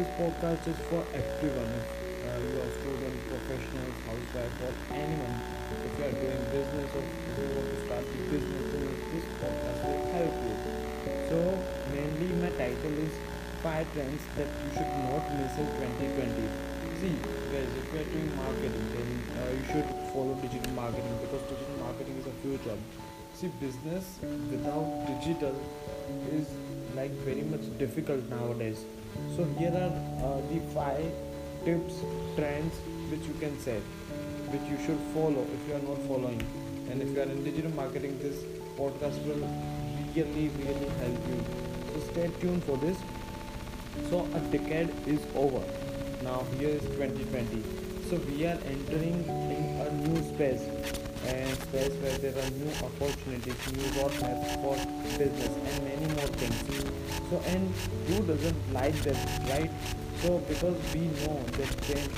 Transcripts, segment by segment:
This podcast is for everyone. Uh, you are student, professionals, housewife, or anyone. If you are doing business or if you want to start a business, this podcast will help you. So mainly my title is five trends that you should not miss in 2020. See, guys, if you are doing marketing, then uh, you should follow digital marketing because digital marketing is a future. See, business without digital is like very much difficult nowadays. So here are uh, the five tips, trends which you can set, which you should follow if you are not following. And if you are in digital marketing, this podcast will really, really help you. So stay tuned for this. So a decade is over. Now here is 2020. So we are entering in a new space and space where there are new opportunities, new roadmaps for business and many more things. So and who doesn't like that, right? So because we know that change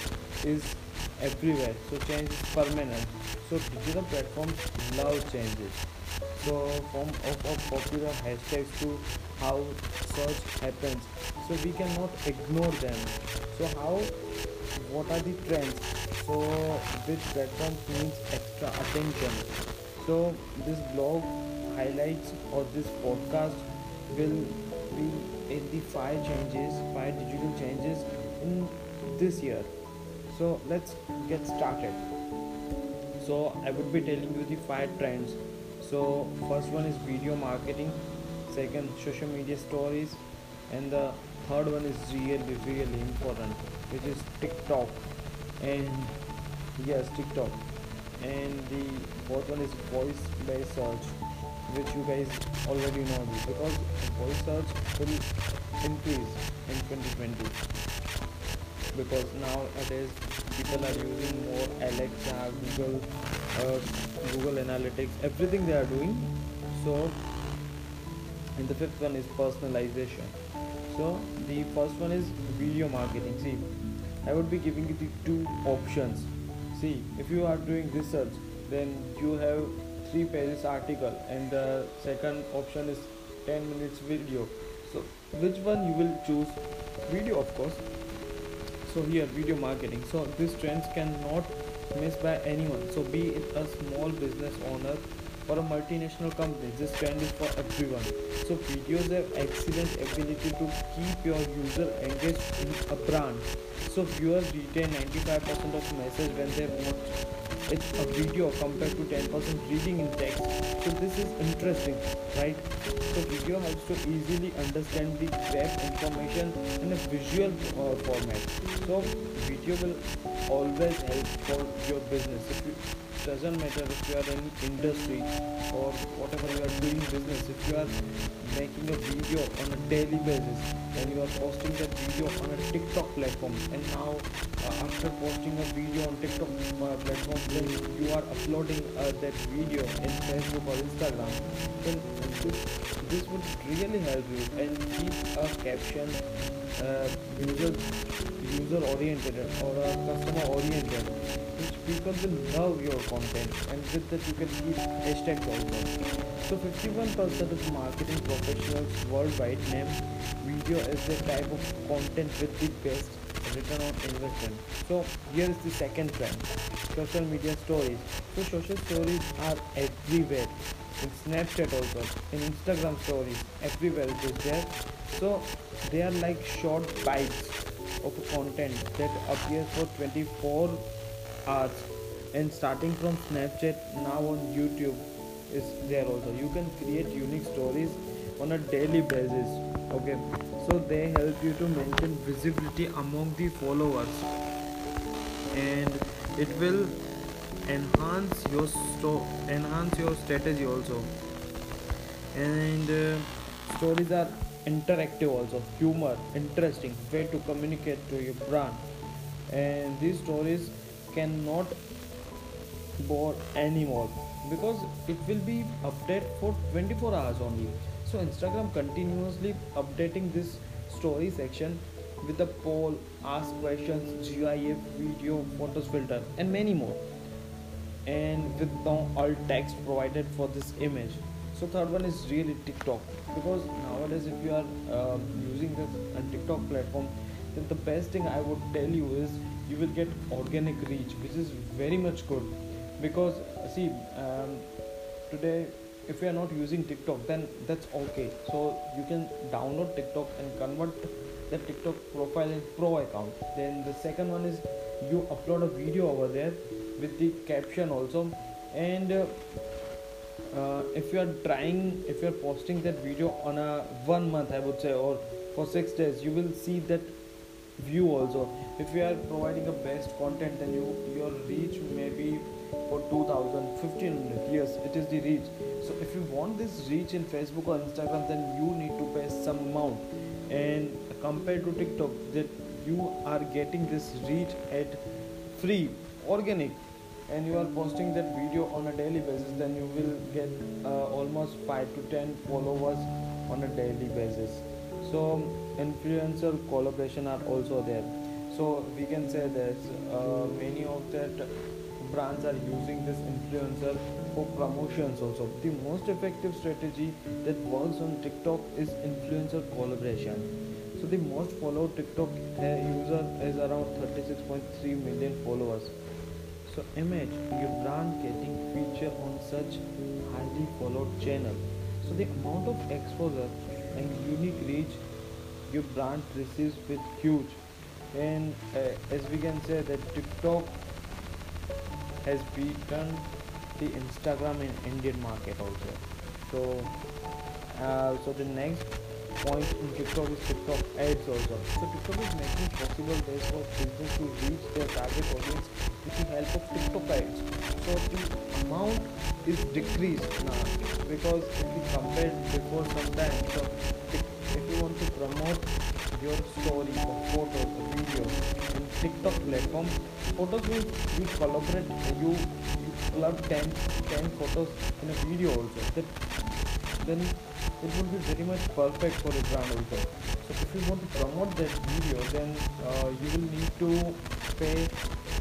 is everywhere, so change is permanent. So digital platforms love changes. So from of, of popular hashtags to how search happens. So we cannot ignore them. So how what are the trends? So which platform needs extra attention? So this blog highlights or this podcast will be in the five changes, five digital changes in this year. So let's get started. So I would be telling you the five trends. So first one is video marketing, second social media stories, and the third one is really really important, which is TikTok, and yes TikTok, and the fourth one is voice based search, which you guys already know because voice search will increase in 2020 because nowadays people are using more Alexa, Google, uh, Google Analytics, everything they are doing. So, and the fifth one is personalization. So, the first one is video marketing. See, I would be giving you the two options. See, if you are doing research, then you have three pages article, and the second option is 10 minutes video. So, which one you will choose? Video, of course so here video marketing so these trends cannot miss by anyone so be it a small business owner or a multinational company this trend is for everyone. So videos have excellent ability to keep your user engaged in a brand. So viewers retain 95% of message when they watch it's a video compared to 10% reading in text. So this is interesting right? So video helps to easily understand the grab information in a visual uh, format. So video will always help for your business. If you doesn't matter if you are in industry or whatever you are doing business if you are making a video on a daily basis and you are posting that video on a tiktok platform. And now uh, after posting a video on tiktok uh, platform then you are uploading uh, that video in facebook or instagram. Then this, this would really help you and keep a caption uh, user user oriented or a customer oriented which people will love your content and with that you can keep hashtags also. So 51% of marketing professionals worldwide name video as the type of content with the best return on investment so here is the second trend social media stories. So social stories are everywhere. In snapchat also in instagram stories everywhere it is there. So they are like short bites of content that appears for 24 hours. And starting from snapchat now on youtube is there also. You can create unique stories on a daily basis okay? So they help you to maintain visibility among the followers. And it will enhance your sto- enhance your strategy also. And uh, stories are interactive also. Humor interesting way to communicate to your brand. And these stories cannot bore anymore because it will be update for 24 hours only so instagram continuously updating this story section with a poll ask questions gif video photos filter and many more. And with now alt text provided for this image. So third one is really tiktok. Because nowadays if you are um, using this uh, tiktok platform then the best thing i would tell you is you will get organic reach which is very much good. Because see um, today if you are not using tiktok then that's okay. So you can download tiktok and convert the tiktok profile in pro account. Then the second one is you upload a video over there with the caption also. And uh, uh, if you are trying if you are posting that video on a one month i would say or for six days you will see that view also. If you are providing a best content then you your reach may be for 2000 1500 yes it is the reach. So if you want this reach in facebook or instagram then you need to pay some amount. And compared to tiktok that you are getting this reach at free organic. And you are posting that video on a daily basis then you will get uh, almost 5 to 10 followers on a daily basis. So influencer collaboration are also there. So we can say that uh, many of that brands are using this influencer for promotions also the most effective strategy that works on tiktok is influencer collaboration so the most followed tiktok uh, user is around 36.3 million followers so imagine your brand getting featured on such highly followed channel. So the amount of exposure and unique reach your brand receives with huge. And uh, as we can say that TikTok has beaten the Instagram in Indian market also. So uh, so the next point in TikTok is TikTok ads also. So TikTok is making possible ways for business to reach their target audience with the help of TikTok ads. So the amount is decreased now because if we compare before some time, so if you want to promote your story or photos or video in TikTok platform, photos will we collaborate you you club 10, 10 photos in a video also. That then it will be very much perfect for a brand also. So if you want to promote that video then uh, you will need to pay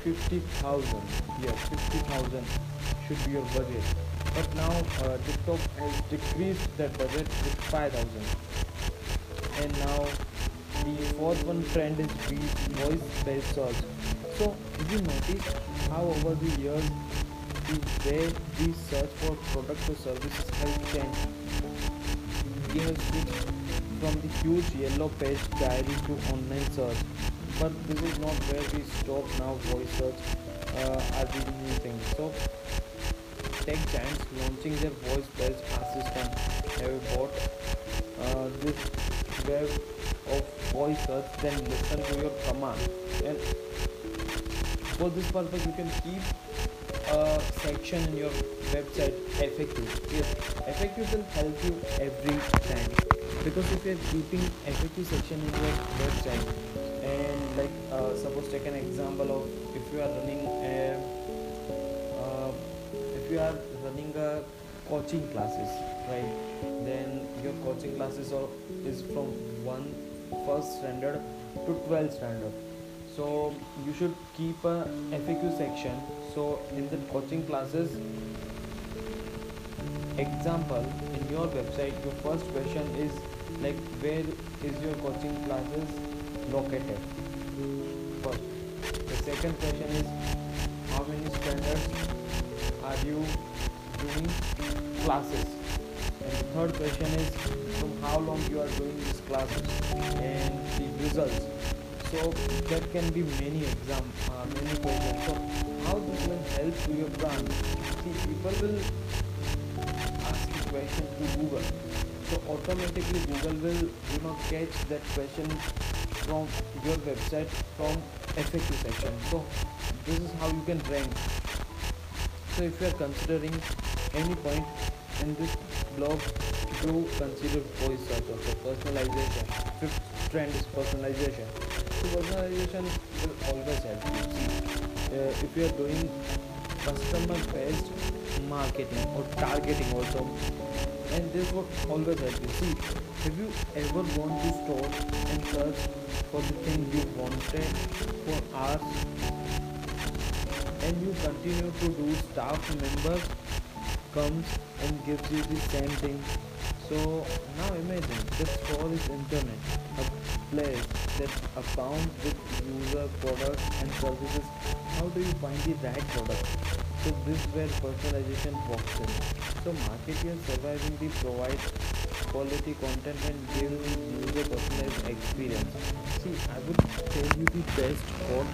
50000 yes 50000 should be your budget. But now uh, tiktok has decreased that budget with 5000 and now the fourth one trend is voice based search. So if you notice how over the years the way we search for products or services have switched from the huge yellow page diary to online search. But this is not where we stop now voice search uh, are the new so tech giants launching their voice based assistant. Have bought uh, this web of voice search? Then listen to your command. And for this purpose you can keep a section in your website FAQ. Yes, FAQ will help you every time. Because if you're keeping FAQ section in your website and like uh, suppose take an example of if you are running a uh, if you are running a coaching classes right? Then your coaching classes are, is from one first standard to 12 standard so you should keep a FAQ section. So in the coaching classes example in your website your first question is like where is your coaching classes located? First. The second question is how many standards are you doing classes? And the third question is from how long you are doing these classes? And the results so there can be many exam uh, many questions so how this will help to your brand? See people will ask the question to google. So automatically google will you know catch that question from your website from faq section. So this is how you can rank. So if you are considering any point in this blog do consider voice search also. Personalization. Fifth trend is personalization. so personalization will always help you see uh, if you are doing customer based marketing or targeting also and this will always help you see if you ever want to store and search for the thing you wanted for hours and you continue to do staff members comes and gives you the same thing? So now imagine the store is internet a place that abounds with user products and services. How do you find the right product? So this is where personalization walks in. So marketers surviving the provide quality content and give user personalized experience. See i would tell you the best quote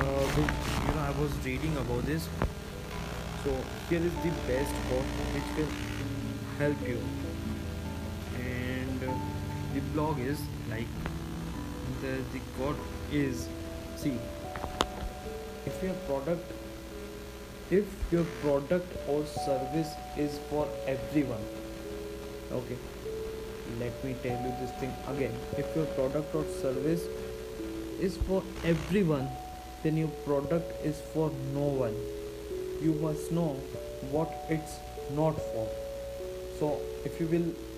uh, which you know i was reading about this. So here is the best quote which can help you. And the blog is like the, the quote is. See if your product if your product or service is for everyone okay let me tell you this thing again. If your product or service is for everyone then your product is for no one. You must know what it's not for. So if you will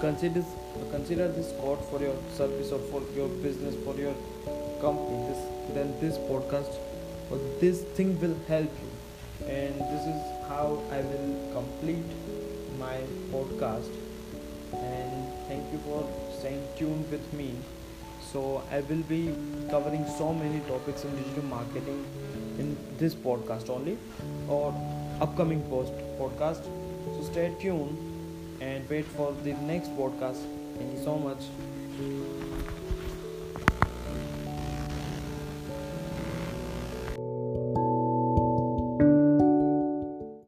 consider consider this quote for your service or for your business for your company. This then this podcast or this thing will help you. And this is how i will complete my podcast. And thank you for staying tuned with me. So i will be covering so many topics in digital marketing in this podcast only or upcoming post podcast so stay tuned and wait for the next podcast thank you so much